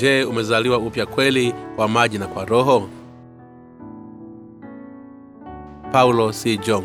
je umezaliwa upya kweli kwa maji na kwa roho? Paulo c. Jong.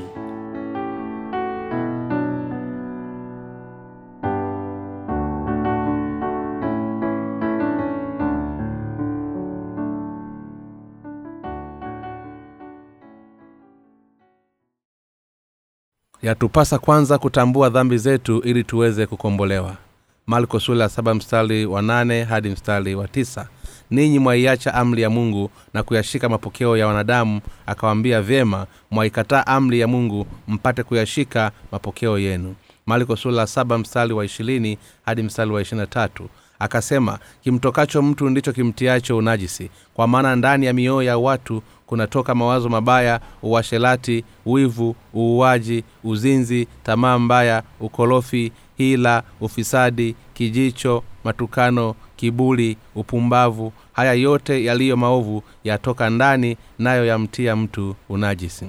Yatupasa kwanza kutambua dhambi zetu ili tuweze kukombolewa marko sula ya saba mstari wa nane hadi mstari wa tisa. Ninyi mwaiacha amri ya mungu na kuyashika mapokeo ya wanadamu akawaambia vyema mwaikataa amri ya mungu mpate kuyashika mapokeo yenu. Marko sula saba mstari wa ishirini hadi mstari wa ishirina tatu akasema kimtokacho mtu ndicho kimtiacho unajisi. Kwa maana ndani ya mioyo ya watu kunatoka mawazo mabaya uwashelati wivu uuaji uzinzi tamaa mbaya ukorofi hila ufisadi kijicho matukano kibuli upumbavu. Haya yote yaliyo maovu yatoka ndani nayo yamtia mtu unajisi.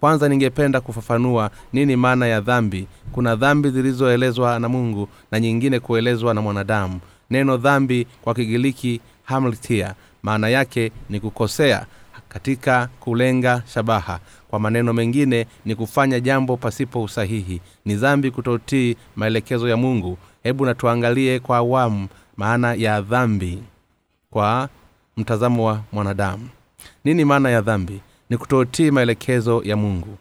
Kwanza ningependa kufafanua nini maana ya dhambi. Kuna dhambi zilizoelezwa na mungu na nyingine kuelezwa na mwanadamu neno dhambi kwa kigiriki hamltia maana yake ni kukosea katika kulenga shabaha. Kwa maneno mengine ni kufanya jambo pasipo usahihi. Ni dhambi kutotii maelekezo ya mungu. Hebu natuangalie kwa awamu maana ya dhambi kwa mtazamo wa mwanadamu. Nini maana ya dhambi? Ni kutotii maelekezo ya mungu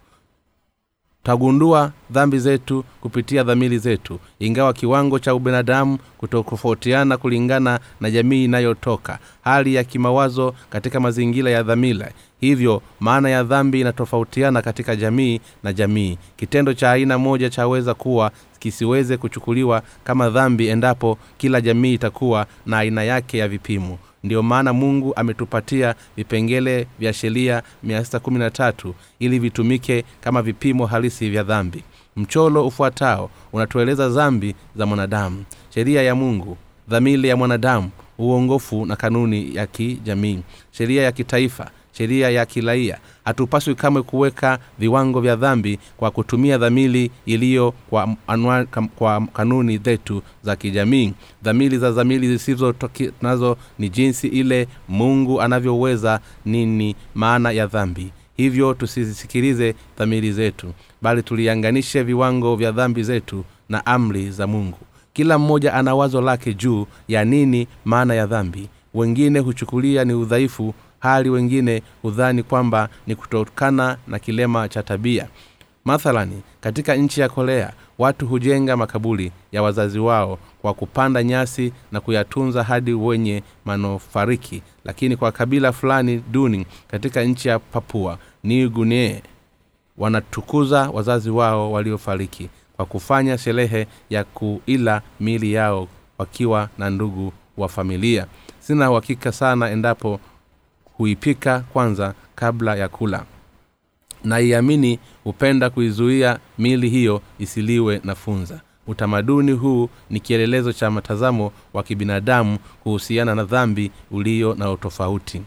tagundua dhambi zetu kupitia dhamiri zetu ingawa kiwango cha ubinadamu kutotofautiana kulingana na jamii inayotoka. Hali ya kimawazo katika mazingira ya dhamira. Hivyo maana ya dhambi inatofautiana katika jamii na jamii. Kitendo cha aina moja chaweza kuwa kisiweze kuchukuliwa kama dhambi endapo kila jamii itakuwa na aina yake ya vipimo ndiyo maana mungu ametupatia vipengele vya sheria 613 ili vitumike kama vipimo halisi vya dhambi. Mcholo ufuatao unatueleza dhambi za mwanadamu sheria ya mungu dhamili ya mwanadamu uongofu na kanuni ya kijamii sheria ya kitaifa sheria ya kiraia. Hatupaswi kamwe kuweka viwango vya dhambi kwa kutumia dhamili iliyo kwa, anwa, kam, kwa kanuni zetu za kijamii. Dhamili za dhamili zisizo nazo ni jinsi ile mungu anavyoweza nini maana ya dhambi. Hivyo tusisikilize dhamiri zetu bali tulianganishe viwango vya dhambi zetu na amri za mungu. Kila mmoja ana wazo lake juu ya nini maana ya dhambi. Wengine huchukulia ni udhaifu hali wengine hudhani kwamba ni kutokana na kilema cha tabia. Mathalani katika nchi ya korea watu hujenga makaburi ya wazazi wao kwa kupanda nyasi na kuyatunza hadi wenye manofariki. Lakini kwa kabila fulani duni katika nchi ya papua new guinea wanatukuza wazazi wao waliofariki kwa kufanya sherehe ya kuila mili yao wakiwa na ndugu wa familia. Sina uhakika sana endapo huipika kwanza kabla ya kula. Naiamini hupenda kuizuia mili hiyo isiliwe na funza. Utamaduni huu ni kielelezo cha mtazamo wa kibinadamu kuhusiana na dhambi ulio na utofauti.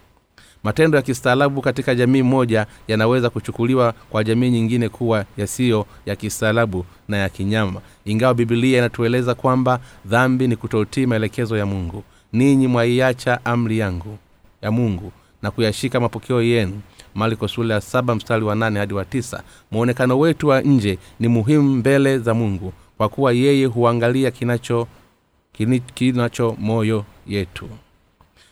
Matendo ya kistaarabu katika jamii moja yanaweza kuchukuliwa kwa jamii nyingine kuwa yasiyo ya kistaarabu na ya kinyama. Ingawa bibilia inatueleza kwamba dhambi ni kutotii maelekezo ya mungu. Ninyi mwaiacha amri yangu ya mungu na kuyashika mapokeo yenu. Marko sula ya saba mstari wa nane hadi wa tisa. Mwonekano wetu wa nje ni muhimu mbele za mungu kwa kuwa yeye huangalia kinacho kinacho moyo yetu.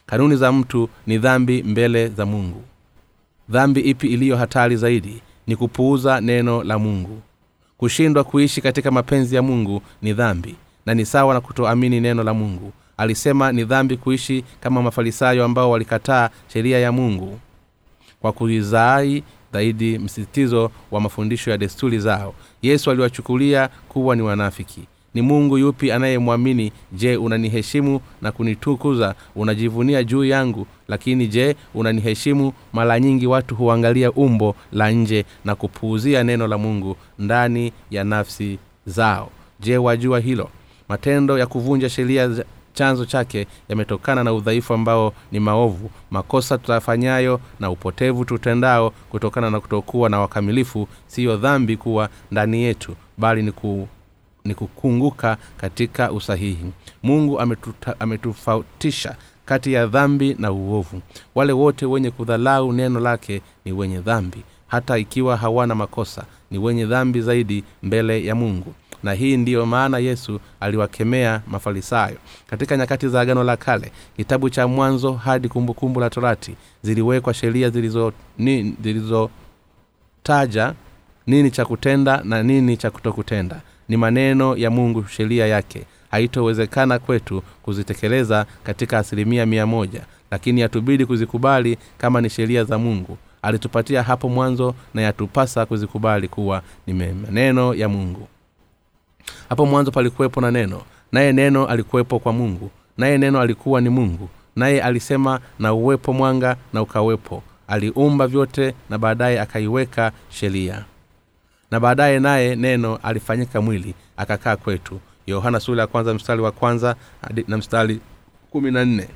Kanuni za mtu ni dhambi mbele za mungu. Dhambi ipi iliyo hatari zaidi? Ni kupuuza neno la mungu. Kushindwa kuishi katika mapenzi ya mungu ni dhambi na ni sawa na kutoamini neno la mungu alisema ni dhambi kuishi kama mafarisayo ambao walikataa sheria ya mungu kwa kuizaai zaidi msisitizo wa mafundisho ya desturi zao. Yesu aliwachukulia kuwa ni wanafiki. Ni mungu yupi anayemwamini? Je unaniheshimu na kunitukuza? Unajivunia juu yangu lakini je unaniheshimu? Mara nyingi watu huangalia umbo la nje na kupuuzia neno la mungu ndani ya nafsi zao. Je wajua hilo? Matendo ya kuvunja sheria chanzo chake yametokana na udhaifu ambao ni maovu makosa tutafanyayo na upotevu tutendao kutokana na kutokuwa na wakamilifu siyo dhambi kuwa ndani yetu bali ni ku ni kukunguka katika usahihi. Mungu ametuta, ametufautisha kati ya dhambi na uovu. Wale wote wenye kudhalau neno lake ni wenye dhambi. Hata ikiwa hawana makosa ni wenye dhambi zaidi mbele ya mungu na hii ndiyo maana yesu aliwakemea mafarisayo. Katika nyakati za agano la kale kitabu cha mwanzo hadi kumbukumbu kumbu la torati ziliwekwa sheria zilizotaja zilizo nini cha kutenda na nini cha kutokutenda. Ni maneno ya mungu sheria yake. Haitowezekana kwetu kuzitekeleza katika asilimia mia moja lakini yatubidi kuzikubali kama ni sheria za mungu. Alitupatia hapo mwanzo na yatupasa kuzikubali kuwa ni maneno ya mungu hapo mwanzo palikuwepo na neno. Naye neno alikuwepo kwa mungu. Naye neno alikuwa ni mungu. Naye alisema na uwepo mwanga na ukawepo. Aliumba vyote na baadaye akaiweka sheria. Na baadaye naye neno alifanyika mwili akakaa kwetu. Yohana ya kwanza mstari wa kwanza na mstari kumi na nne.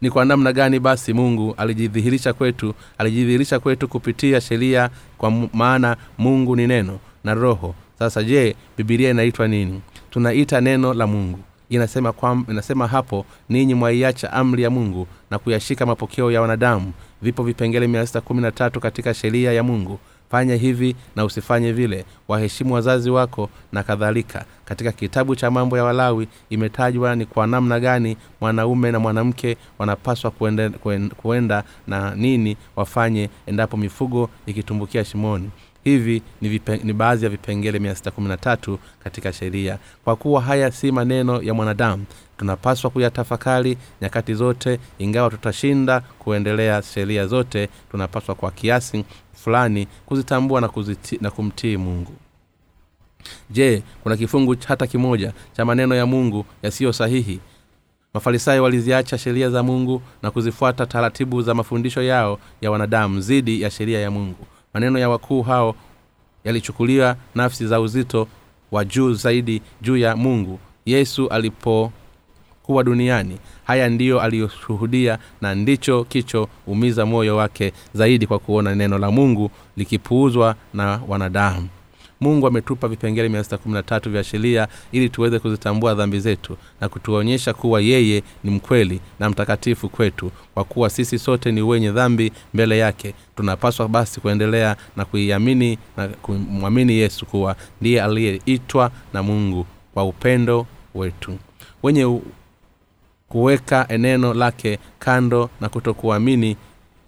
Ni kwa namna gani basi mungu alijidhihirisha kwetu alijidhihirisha kwetu kupitia sheria kwa maana mungu ni neno na roho sasa je bibilia inaitwa nini? Tunaita neno la mungu. Inasema, kwa, inasema hapo ninyi mwaiacha amri ya mungu na kuyashika mapokeo ya wanadamu. Vipo vipengele mia katika sheria ya mungu. Fanya hivi na usifanye vile. Waheshimu wazazi wako na kadhalika. Katika kitabu cha mambo ya walawi imetajwa ni kwa namna gani mwanaume na mwanamke wanapaswa kuenda, kuenda na nini wafanye endapo mifugo ikitumbukia shimoni hivi ni, ni baadhi ya vipengele mia katika sheria. Kwa kuwa haya si maneno ya mwanadamu tunapaswa kuyatafakari nyakati zote ingawa tutashinda kuendelea sheria zote tunapaswa kwa kiasi fulani kuzitambua na, kuziti, na kumtii mungu. Je kuna kifungu hata kimoja cha maneno ya mungu yasiyo sahihi? Mafarisayo waliziacha sheria za mungu na kuzifuata taratibu za mafundisho yao ya wanadamu zidi ya sheria ya mungu maneno ya wakuu hao yalichukuliwa nafsi za uzito wa juu zaidi juu ya mungu yesu alipokuwa duniani. Haya ndiyo aliyoshuhudia na ndicho kichoumiza moyo wake zaidi kwa kuona neno la mungu likipuuzwa na wanadamu mungu ametupa vipengele mia vya sheria ili tuweze kuzitambua dhambi zetu na kutuonyesha kuwa yeye ni mkweli na mtakatifu kwetu. Kwa kuwa sisi sote ni wenye dhambi mbele yake tunapaswa basi kuendelea na kuiamini na kumwamini yesu kuwa ndiye aliyeitwa na mungu kwa upendo wetu. Wenye kuweka eneno lake kando na kutokuamini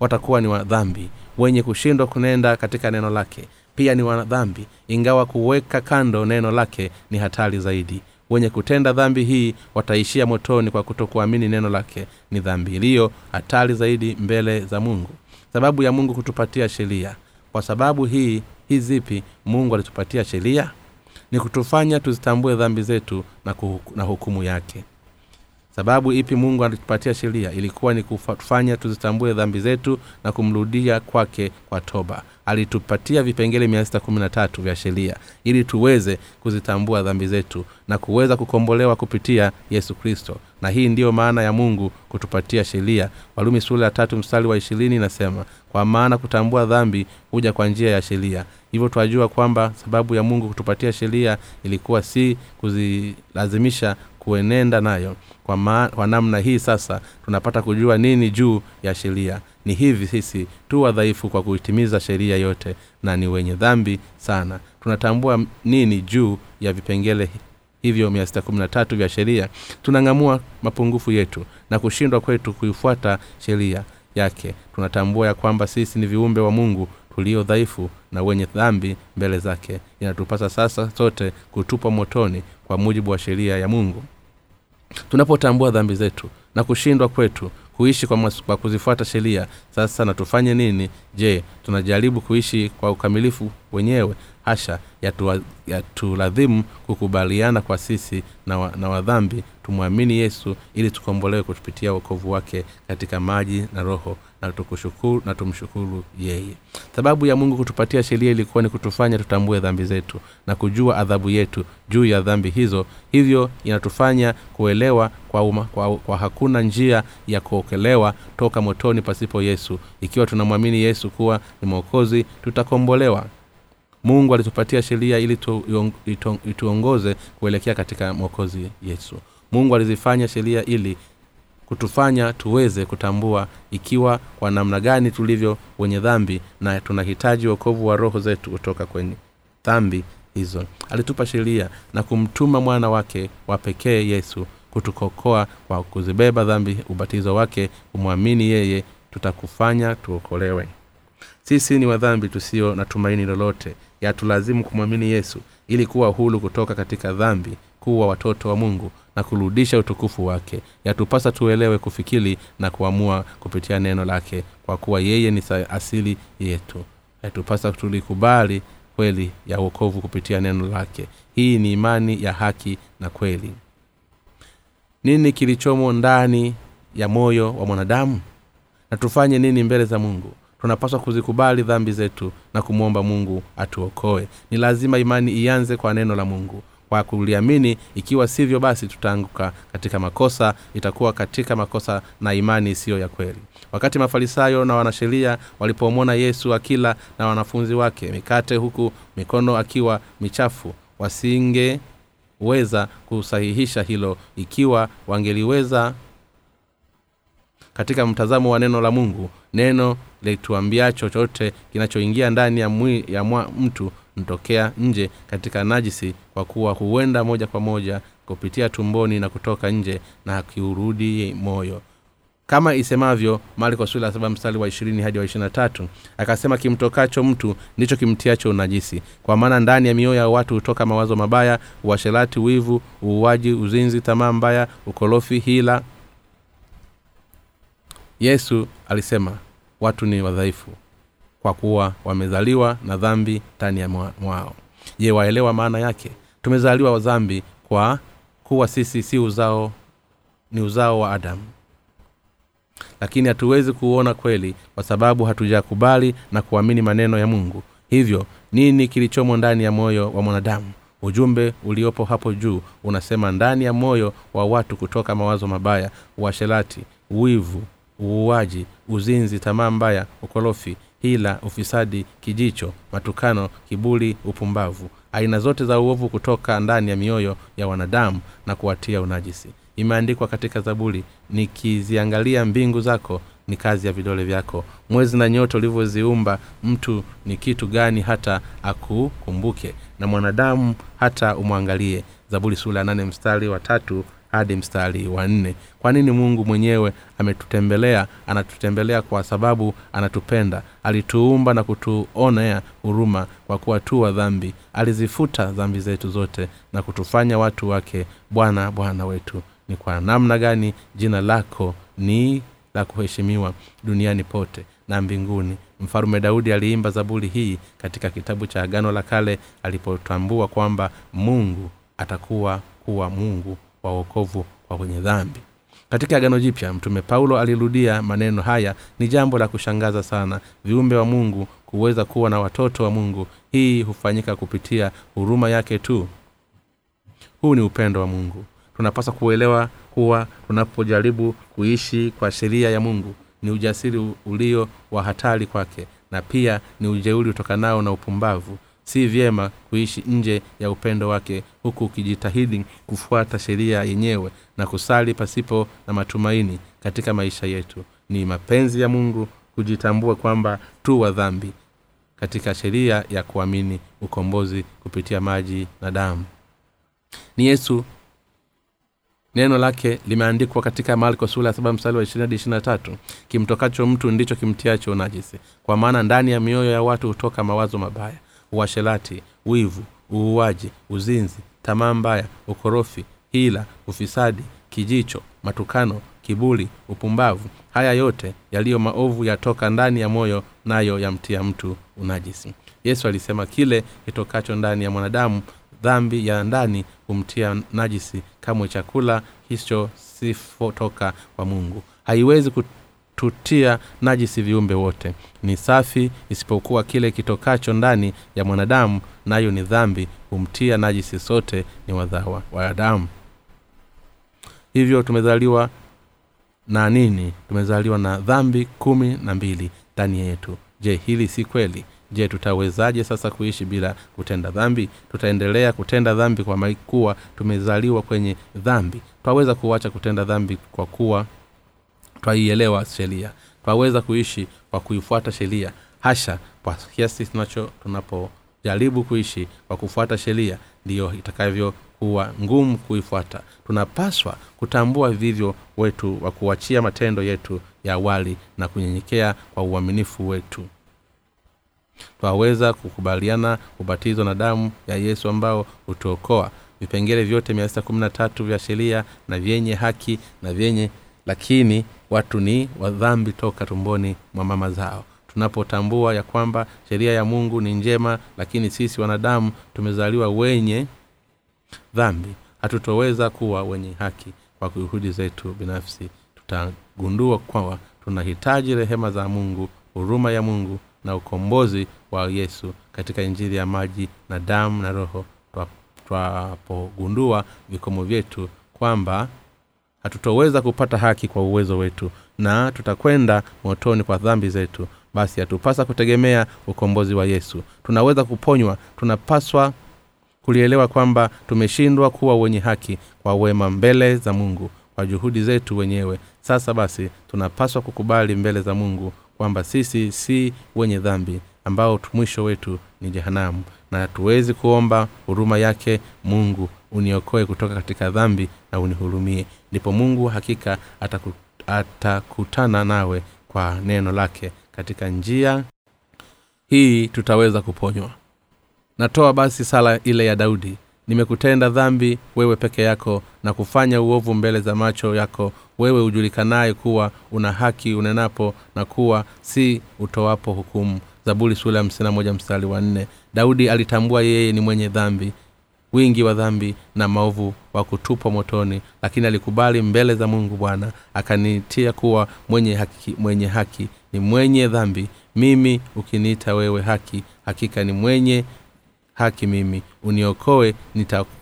watakuwa ni wadhambi wenye kushindwa kunenda katika neno lake pia ni wadhambi ingawa kuweka kando neno lake ni hatari zaidi. Wenye kutenda dhambi hii wataishia motoni kwa kutokuamini neno lake. Ni dhambi iliyo hatari zaidi mbele za mungu. Sababu ya mungu kutupatia sheria. Kwa sababu hii hii zipi mungu alitupatia sheria? Ni kutufanya tuzitambue dhambi zetu na, na hukumu yake. Sababu ipi mungu alitupatia sheria? Ilikuwa ni kutufanya tuzitambue dhambi zetu na kumrudia kwake kwa toba alitupatia vipengele mia vya sheria ili tuweze kuzitambua dhambi zetu na kuweza kukombolewa kupitia yesu kristo. Na hii ndiyo maana ya mungu kutupatia sheria. Walumi sura ya tatu mstari wa ishirini inasema kwa maana kutambua dhambi huja kwa njia ya sheria. Hivyo twajua kwamba sababu ya mungu kutupatia sheria ilikuwa si kuzilazimisha kuenenda nayo kwa, ma, kwa namna hii sasa tunapata kujua nini juu ya sheria. Ni hivi sisi tu wadhaifu kwa kuitimiza sheria yote na ni wenye dhambi sana. Tunatambua nini juu ya vipengele hivyo 613 vya sheria. Tunang'amua mapungufu yetu na kushindwa kwetu kuifuata sheria yake. Tunatambua ya kwamba sisi ni viumbe wa mungu tulio dhaifu na wenye dhambi mbele zake. Inatupasa sasa sote kutupwa motoni kwa mujibu wa sheria ya mungu tunapotambua dhambi zetu na kushindwa kwetu kuishi kwa, mas, kwa kuzifuata sheria sasa na tufanye nini? Je tunajaribu kuishi kwa ukamilifu wenyewe hasha yatuladhimu ya kukubaliana kwa sisi na, wa, na wadhambi tumwamini yesu ili tukombolewe kupitia uokovu wake katika maji na roho na na tumshukuru yeye. Sababu ya mungu kutupatia sheria ilikuwa ni kutufanya tutambue dhambi zetu na kujua adhabu yetu juu ya dhambi hizo. Hivyo inatufanya kuelewa kwa, uma, kwa, kwa hakuna njia ya kuokelewa toka motoni pasipo yesu. Ikiwa tunamwamini yesu kuwa ni mwokozi tutakombolewa. Mungu alitupatia sheria ili ituongoze kuelekea katika mwokozi yesu. Mungu alizifanya sheria ili kutufanya tuweze kutambua ikiwa kwa namna gani tulivyo wenye dhambi na tunahitaji wokovu wa roho zetu kutoka kwenye dhambi hizo. Alitupa sheria na kumtuma mwana wake wa pekee yesu kutukokoa kwa kuzibeba dhambi ubatizo wake kumwamini yeye tutakufanya tuokolewe sisi ni wadhambi tusio na tumaini lolote. Yatulazimu kumwamini yesu ili kuwa hulu kutoka katika dhambi kuwa watoto wa mungu na kurudisha utukufu wake. Yatupasa tuelewe kufikiri na kuamua kupitia neno lake kwa kuwa yeye ni asili yetu. Yatupasa tulikubali kweli ya uokovu kupitia neno lake. Hii ni imani ya haki na kweli. Nini kilichomo ndani ya moyo wa mwanadamu? Na tufanye nini mbele za mungu tunapaswa kuzikubali dhambi zetu na kumwomba mungu atuokoe. Ni lazima imani ianze kwa neno la mungu. Kwa kuliamini ikiwa sivyo basi tutaanguka katika makosa itakuwa katika makosa na imani isiyo ya kweli. Wakati mafarisayo na wanasheria walipomwona yesu akila na wanafunzi wake mikate huku mikono akiwa michafu wasingeweza kusahihisha hilo ikiwa wangeliweza. Katika mtazamo wa neno la mungu neno lituambia chochote kinachoingia ndani ya, mwi, ya mwa mtu mtokea nje katika najisi kwa kuwa huenda moja kwa moja kupitia tumboni na kutoka nje na kiurudi moyo. Kama isemavyo marko sula saba mstari wa ishirini hadi wa ishirina tatu akasema kimtokacho mtu ndicho kimtiacho unajisi. Kwa maana ndani ya mioyo ya watu hutoka mawazo mabaya uasherati wivu uuaji uzinzi tamaa mbaya ukorofi hila. Yesu alisema watu ni wadhaifu kwa kuwa wamezaliwa na dhambi ndani ya mwao. Je waelewa maana yake? Tumezaliwa dhambi kwa kuwa sisi si uzao ni uzao wa adamu. Lakini hatuwezi kuona kweli kwa sababu hatujakubali na kuamini maneno ya mungu. Hivyo nini kilichomo ndani ya moyo wa mwanadamu? Ujumbe uliopo hapo juu unasema ndani ya moyo wa watu kutoka mawazo mabaya uasherati wivu uuaji uzinzi tamaa mbaya ukorofi hila ufisadi kijicho matukano kibuli upumbavu. Aina zote za uovu kutoka ndani ya mioyo ya wanadamu na kuwatia unajisi. Imeandikwa katika zaburi nikiziangalia mbingu zako ni kazi ya vidole vyako. Mwezi na nyoto ulivyoziumba mtu ni kitu gani hata akukumbuke? Na mwanadamu hata umwangalie. Zaburi sura nane mstari wa tatu hadi mstari wa nne. Kwa nini mungu mwenyewe ametutembelea? Anatutembelea kwa sababu anatupenda. Alituumba na kutuonea huruma kwa kuwa tu wa dhambi. Alizifuta dhambi zetu zote na kutufanya watu wake bwana bwana wetu. Ni kwa namna gani jina lako ni la kuheshimiwa duniani pote na mbinguni? Mfalume daudi aliimba zaburi hii katika kitabu cha agano la kale alipotambua kwamba mungu atakuwa kuwa mungu wa wokovu kwa kwenye dhambi. Katika agano jipya mtume paulo alirudia maneno haya ni jambo la kushangaza sana viumbe wa mungu kuweza kuwa na watoto wa mungu. Hii hufanyika kupitia huruma yake tu. Huu ni upendo wa mungu. Tunapaswa kuelewa kuwa tunapojaribu kuishi kwa sheria ya mungu ni ujasiri ulio wa hatari kwake na pia ni ujeuri utokanao na upumbavu si vyema kuishi nje ya upendo wake huku ukijitahidi kufuata sheria yenyewe na kusali pasipo na matumaini katika maisha yetu. Ni mapenzi ya mungu kujitambua kwamba tu wa dhambi katika sheria ya kuamini ukombozi kupitia maji na damu. Ni yesu neno lake limeandikwa katika marko sula saba mstari wa ishirini hadi ishirina tatu. Kimtokacho mtu ndicho kimtiacho najisi. Kwa maana ndani ya mioyo ya watu hutoka mawazo mabaya uasherati wivu uuaji uzinzi tamaa mbaya ukorofi hila ufisadi kijicho matukano kibuli upumbavu. Haya yote yaliyo maovu yatoka ndani ya moyo nayo yamtia mtu unajisi. Yesu alisema kile kitokacho ndani ya mwanadamu dhambi ya ndani humtia najisi kamwe chakula hicho sifotoka kwa mungu. Haiwezi kututia najisi viumbe wote. Ni safi isipokuwa kile kitokacho ndani ya mwanadamu nayo ni dhambi. Humtia najisi sote ni wadhawa wa hivyo tumezaliwa na nini? Tumezaliwa na dhambi kumi na mbili ndani yetu. Je hili si kweli? Je tutawezaje sasa kuishi bila kutenda dhambi? Tutaendelea kutenda dhambi kwa kuwa tumezaliwa kwenye dhambi. Twaweza kuacha kutenda dhambi kwa kuwa twaielewa sheria. Twaweza kuishi kwa kuifuata sheria hasha kwa kiasi tunacho tunapojaribu kuishi kwa kufuata sheria ndiyo itakavyokuwa ngumu kuifuata. Tunapaswa kutambua vivyo wetu wa kuachia matendo yetu ya awali na kunyenyekea kwa uaminifu wetu. Twaweza kukubaliana ubatizo na damu ya yesu ambao hutuokoa. Vipengele vyote mia sita kumi na tatu vya sheria na vyenye haki na vyenye lakini watu ni wadhambi toka tumboni mwa mama zao. Tunapotambua ya kwamba sheria ya mungu ni njema lakini sisi wanadamu tumezaliwa wenye dhambi. Hatutoweza kuwa wenye haki. Kwa juhudi zetu binafsi tutagundua kwamba tunahitaji rehema za mungu huruma ya mungu na ukombozi wa yesu katika injili ya maji na damu na roho. Twapogundua vikomo vyetu kwamba hatutoweza kupata haki kwa uwezo wetu na tutakwenda motoni kwa dhambi zetu. Basi hatupasa kutegemea ukombozi wa yesu. Tunaweza kuponywa tunapaswa kulielewa kwamba tumeshindwa kuwa wenye haki kwa wema mbele za mungu kwa juhudi zetu wenyewe. Sasa basi tunapaswa kukubali mbele za mungu kwamba sisi si wenye dhambi ambao mwisho wetu ni jehanamu. Na hatuwezi kuomba huruma yake mungu uniokoe kutoka katika dhambi na unihurumie. Ndipo mungu hakika ataku, atakutana nawe kwa neno lake. Katika njia hii tutaweza kuponywa. Natoa basi sala ile ya daudi. Nimekutenda dhambi wewe peke yako na kufanya uovu mbele za macho yako. Wewe ujulikanaye kuwa una haki unenapo na kuwa si utoapo hukumu. Zaburi sura ya mstari wa nne. Daudi alitambua yeye ni mwenye dhambi wingi wa dhambi na maovu wa kutupwa motoni lakini alikubali mbele za mungu bwana akanitia kuwa mwenye haki, mwenye haki ni mwenye dhambi. Mimi ukiniita wewe haki hakika ni mwenye haki mimi. Uniokoe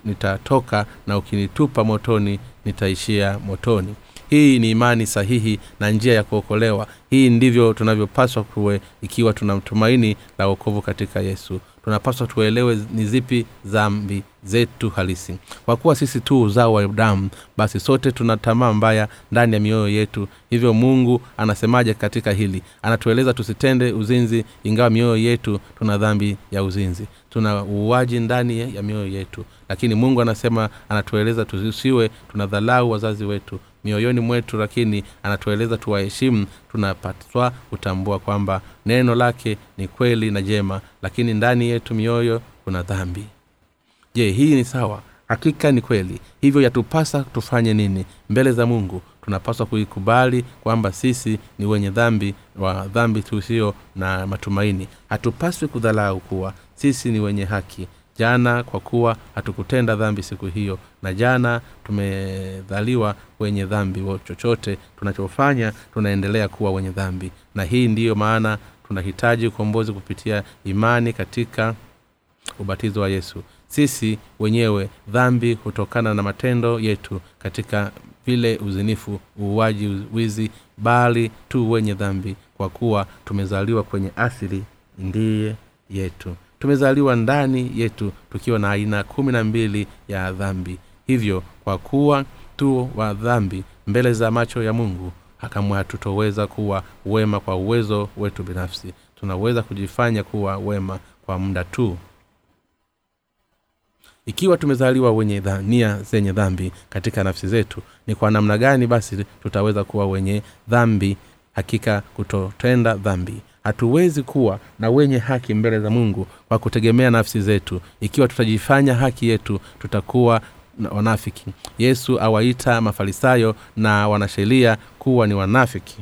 nitatoka nita na ukinitupa motoni nitaishia motoni. Hii ni imani sahihi na njia ya kuokolewa. Hii ndivyo tunavyopaswa kuwe ikiwa tuna tumaini la uokovu katika yesu tunapaswa tuelewe ni zipi zambi zetu halisi. Kwa kuwa sisi tu uzao wa damu basi sote tuna tamaa mbaya ndani ya mioyo yetu. Hivyo mungu anasemaje katika hili? Anatueleza tusitende uzinzi ingawa mioyo yetu tuna dhambi ya uzinzi. Tuna uuaji ndani ya mioyo yetu. Lakini mungu anasema anatueleza tusiwe tunadhalau wazazi wetu mioyoni mwetu lakini anatueleza tuwaheshimu tunapaswa kutambua kwamba neno lake ni kweli na jema lakini ndani yetu mioyo kuna dhambi. Je hii ni sawa? Hakika ni kweli. Hivyo yatupasa tufanye nini? Mbele za mungu tunapaswa kuikubali kwamba sisi ni wenye dhambi wa dhambi tusio na matumaini. Hatupaswi kudhalau kuwa sisi ni wenye haki jana kwa kuwa hatukutenda dhambi siku hiyo. Na jana tumedhaliwa wenye dhambi chochote. Tunachofanya tunaendelea kuwa wenye dhambi. Na hii ndiyo maana tunahitaji ukombozi kupitia imani katika ubatizo wa yesu. Sisi wenyewe dhambi hutokana na matendo yetu katika vile uzinifu uuaji wizi bali tu wenye dhambi. Kwa kuwa tumezaliwa kwenye asili ndiye yetu tumezaliwa ndani yetu tukiwa na aina kumi na mbili ya dhambi. Hivyo kwa kuwa tu wa dhambi mbele za macho ya mungu kamwe hatutoweza kuwa wema kwa uwezo wetu binafsi. Tunaweza kujifanya kuwa wema kwa muda tu. Ikiwa tumezaliwa wenye nia zenye dhambi katika nafsi zetu ni kwa namna gani basi tutaweza kuwa wenye dhambi? Hakika kutotenda dhambi hatuwezi kuwa na wenye haki mbele za mungu kwa kutegemea nafsi zetu. Ikiwa tutajifanya haki yetu tutakuwa wanafiki. Yesu awaita mafarisayo na wanasheria kuwa ni wanafiki.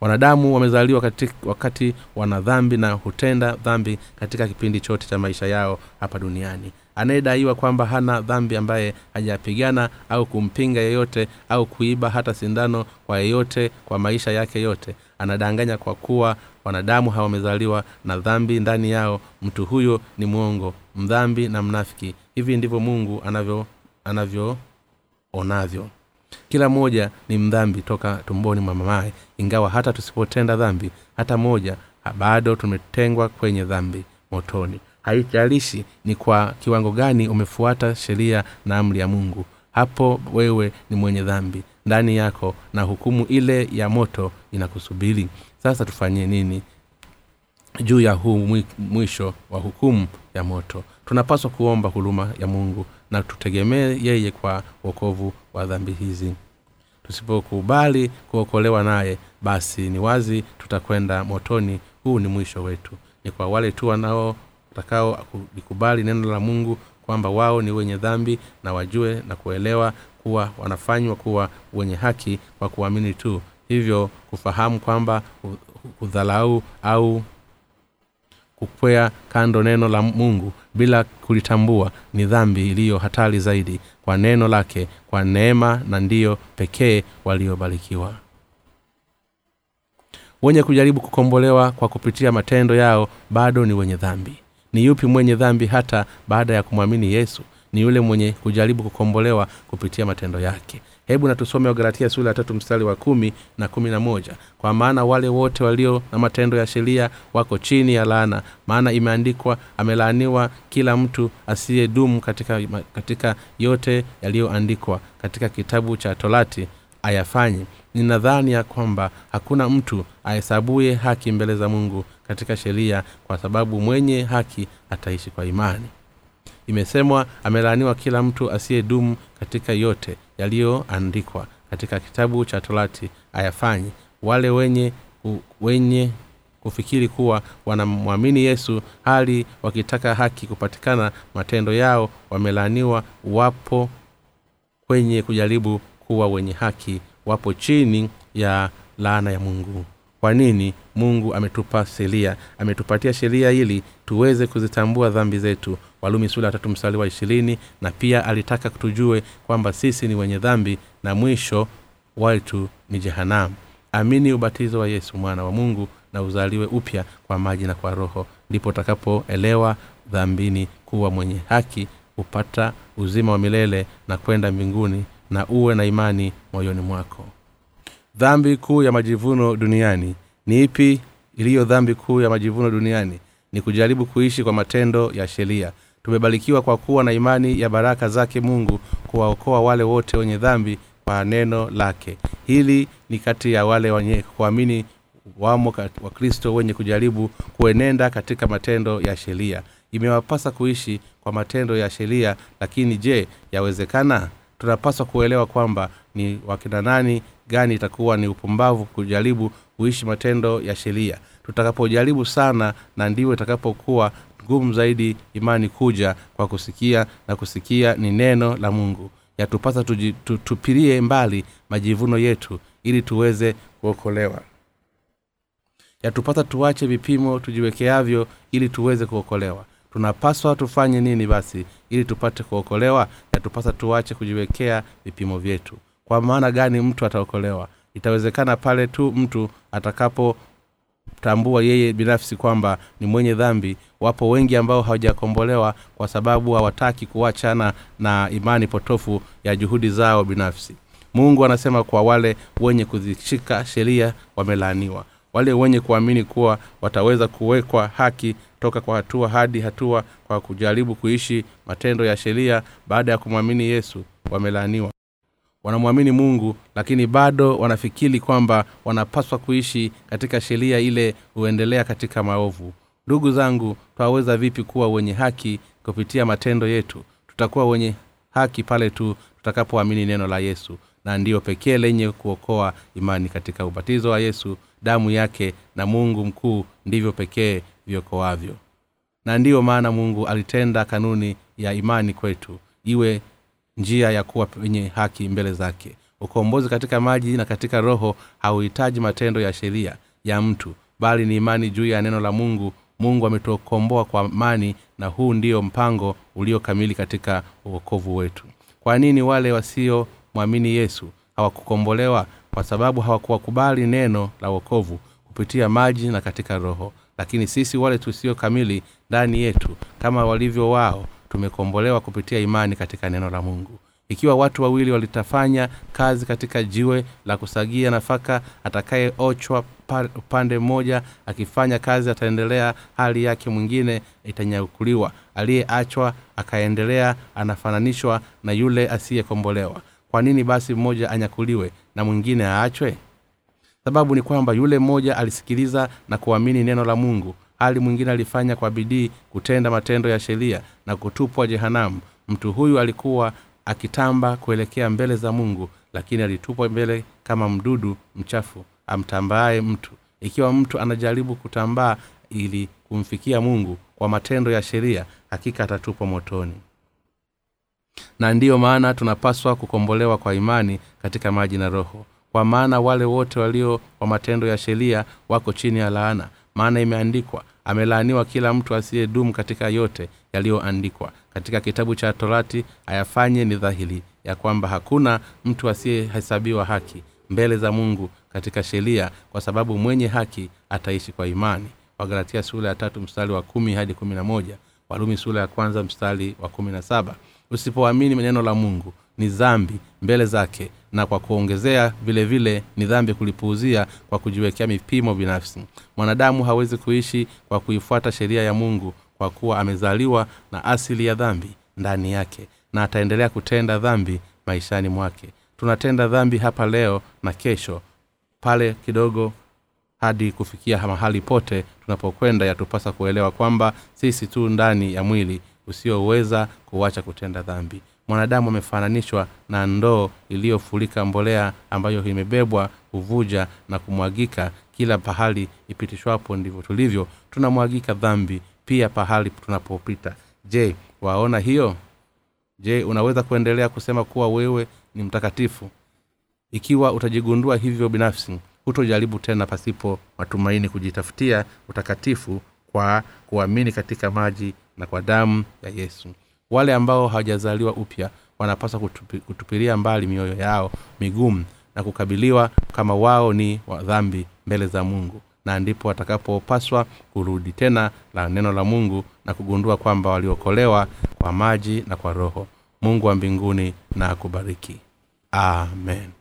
Wanadamu wamezaliwa wakati wana dhambi na hutenda dhambi katika kipindi chote cha maisha yao hapa duniani. Anayedaiwa kwamba hana dhambi ambaye hajapigana au kumpinga yeyote au kuiba hata sindano kwa yeyote kwa maisha yake yote anadanganya kwa kuwa wanadamu hawamezaliwa na dhambi ndani yao. Mtu huyo ni mwongo mdhambi na mnafiki. Hivi ndivyo mungu anavyo anavyoonavyo kila mmoja ni mdhambi toka tumboni mwa mamaye. Ingawa hata tusipotenda dhambi hata moja bado tumetengwa kwenye dhambi motoni. Haijalishi ni kwa kiwango gani umefuata sheria na amri ya mungu hapo wewe ni mwenye dhambi. Ndani yako na hukumu ile ya moto inakusubiri. Sasa tufanye nini? Juu ya huu mwisho wa hukumu ya moto. Tunapaswa kuomba huruma ya mungu na tutegemee yeye kwa uokovu wa dhambi hizi. Tusipokubali kuokolewa naye basi ni wazi tutakwenda motoni. Huu ni mwisho wetu. Ni kwa wale tu wanao watakao likubali neno la mungu kwamba wao ni wenye dhambi na wajue na kuelewa kuwa wanafanywa kuwa wenye haki kwa kuamini tu. Hivyo kufahamu kwamba kudhalau au kukwea kando neno la mungu bila kulitambua ni dhambi iliyo hatari zaidi kwa neno lake kwa neema na ndiyo pekee waliobarikiwa. Wenye kujaribu kukombolewa kwa kupitia matendo yao bado ni wenye dhambi ni yupi mwenye dhambi hata baada ya kumwamini yesu? Ni yule mwenye kujaribu kukombolewa kupitia matendo yake. Hebu natusome wagalatia sura ya tatu mstari wa kumi na kumi na moja. Kwa maana wale wote walio na matendo ya sheria wako chini ya laana maana imeandikwa amelaaniwa kila mtu asiyedumu katika, katika yote yaliyoandikwa katika kitabu cha torati ayafanye. Ninadhani ya kwamba hakuna mtu ahesabuye haki mbele za mungu katika sheria kwa sababu mwenye haki ataishi kwa imani. Imesemwa amelaaniwa kila mtu asiyedumu katika yote yaliyoandikwa katika kitabu cha torati ayafanye. Wale wenye u, wenye kufikiri kuwa wanamwamini yesu hali wakitaka haki kupatikana matendo yao wamelaaniwa wapo kwenye kujaribu kuwa wenye haki wapo chini ya laana ya mungu kwa nini mungu ametupa sheria? Ametupatia sheria ili tuweze kuzitambua dhambi zetu. Walumi sula tatu mstari wa ishirini na pia alitaka tujue kwamba sisi ni wenye dhambi na mwisho wetu ni jehanamu. Amini ubatizo wa yesu mwana wa mungu na uzaliwe upya kwa maji na kwa roho. Ndipo utakapoelewa dhambini kuwa mwenye haki hupata uzima wa milele na kwenda mbinguni na uwe na imani moyoni mwako dhambi kuu ya majivuno duniani. Ni ipi iliyo dhambi kuu ya majivuno duniani? Ni kujaribu kuishi kwa matendo ya sheria. Tumebarikiwa kwa kuwa na imani ya baraka zake mungu kuwaokoa wale wote wenye dhambi kwa neno lake. Hili ni kati ya wale wenye kuamini wamo wakristo wenye kujaribu kuenenda katika matendo ya sheria. Imewapasa kuishi kwa matendo ya sheria lakini je yawezekana tunapaswa kuelewa kwamba ni wakina nani gani itakuwa ni upumbavu kujaribu kuishi matendo ya sheria. Tutakapojaribu sana na ndivyo itakapokuwa ngumu zaidi imani kuja kwa kusikia na kusikia ni neno la mungu. Yatupasa tupilie mbali majivuno yetu ili tuweze kuokolewa. Yatupasa tuache vipimo tujiwekeavyo ili tuweze kuokolewa tunapaswa tufanye nini basi ili tupate kuokolewa yatupasa tuache kujiwekea vipimo vyetu? Kwa maana gani mtu ataokolewa? Itawezekana pale tu mtu atakapotambua yeye binafsi kwamba ni mwenye dhambi. Wapo wengi ambao hawajakombolewa kwa sababu hawataki kuachana na imani potofu ya juhudi zao binafsi. Mungu anasema kwa wale wenye kuzishika sheria wamelaaniwa wale wenye kuamini kuwa wataweza kuwekwa haki toka kwa hatua hadi hatua kwa kujaribu kuishi matendo ya sheria baada ya kumwamini yesu wamelaaniwa. Wanamwamini mungu lakini bado wanafikiri kwamba wanapaswa kuishi katika sheria ile huendelea katika maovu. Ndugu zangu twaweza vipi kuwa wenye haki kupitia matendo yetu? Tutakuwa wenye haki pale tu tutakapoamini neno la yesu na ndiyo pekee lenye kuokoa imani katika ubatizo wa yesu damu yake na mungu mkuu ndivyo pekee viokoavyo. Na ndiyo maana mungu alitenda kanuni ya imani kwetu iwe njia ya kuwa wenye haki mbele zake. Ukombozi katika maji na katika roho hauhitaji matendo ya sheria ya mtu bali ni imani juu ya neno la mungu. Mungu ametukomboa kwa amani na huu ndio mpango uliokamili katika uokovu wetu. Kwa nini wale wasiomwamini yesu hawakukombolewa kwa sababu hawakuwakubali neno la uokovu kupitia maji na katika roho. Lakini sisi wale tusio kamili ndani yetu kama walivyo wao tumekombolewa kupitia imani katika neno la mungu. Ikiwa watu wawili walitafanya kazi katika jiwe la kusagia nafaka atakayeochwa upande mmoja akifanya kazi ataendelea hali yake mwingine itanyakuliwa. Aliyeachwa akaendelea anafananishwa na yule asiyekombolewa kwa nini basi mmoja anyakuliwe na mwingine aachwe? Sababu ni kwamba yule mmoja alisikiliza na kuamini neno la mungu hali mwingine alifanya kwa bidii kutenda matendo ya sheria na kutupwa jehanamu. Mtu huyu alikuwa akitamba kuelekea mbele za mungu lakini alitupwa mbele kama mdudu mchafu amtambaaye mtu. Ikiwa mtu anajaribu kutambaa ili kumfikia mungu kwa matendo ya sheria hakika atatupwa motoni na ndiyo maana tunapaswa kukombolewa kwa imani katika maji na roho. Kwa maana wale wote walio wa matendo ya sheria wako chini ya laana. Maana imeandikwa amelaaniwa kila mtu asiyedumu katika yote yaliyoandikwa. Katika kitabu cha torati ayafanye ni dhahiri ya kwamba hakuna mtu asiyehesabiwa haki mbele za mungu katika sheria kwa sababu mwenye haki ataishi kwa imani. Wagalatia sura ya tatu mstari wa kumi hadi kumi na moja. Warumi sura ya kwanza mstari wa kumi na saba usipoamini neno la mungu ni dhambi mbele zake na kwa kuongezea vile vile ni dhambi kulipuuzia kwa kujiwekea mipimo binafsi. Mwanadamu hawezi kuishi kwa kuifuata sheria ya mungu kwa kuwa amezaliwa na asili ya dhambi ndani yake na ataendelea kutenda dhambi maishani mwake. Tunatenda dhambi hapa leo na kesho pale kidogo hadi kufikia mahali pote tunapokwenda yatupasa kuelewa kwamba sisi tu ndani ya mwili usioweza kuacha kutenda dhambi. Mwanadamu amefananishwa na ndoo iliyofurika mbolea ambayo imebebwa kuvuja na kumwagika. Kila pahali ipitishwapo ndivyo tulivyo tunamwagika dhambi pia pahali tunapopita. Je waona hiyo? Je unaweza kuendelea kusema kuwa wewe ni mtakatifu? Ikiwa utajigundua hivyo binafsi hutojaribu tena pasipo matumaini kujitafutia utakatifu kwa kuamini katika maji na kwa damu ya yesu. Wale ambao hawajazaliwa upya wanapaswa kutupi, kutupilia mbali mioyo yao migumu na kukabiliwa kama wao ni wadhambi mbele za mungu na ndipo watakapopaswa kurudi tena la neno la mungu na kugundua kwamba waliokolewa kwa maji na kwa roho. Mungu wa mbinguni na akubariki. Amen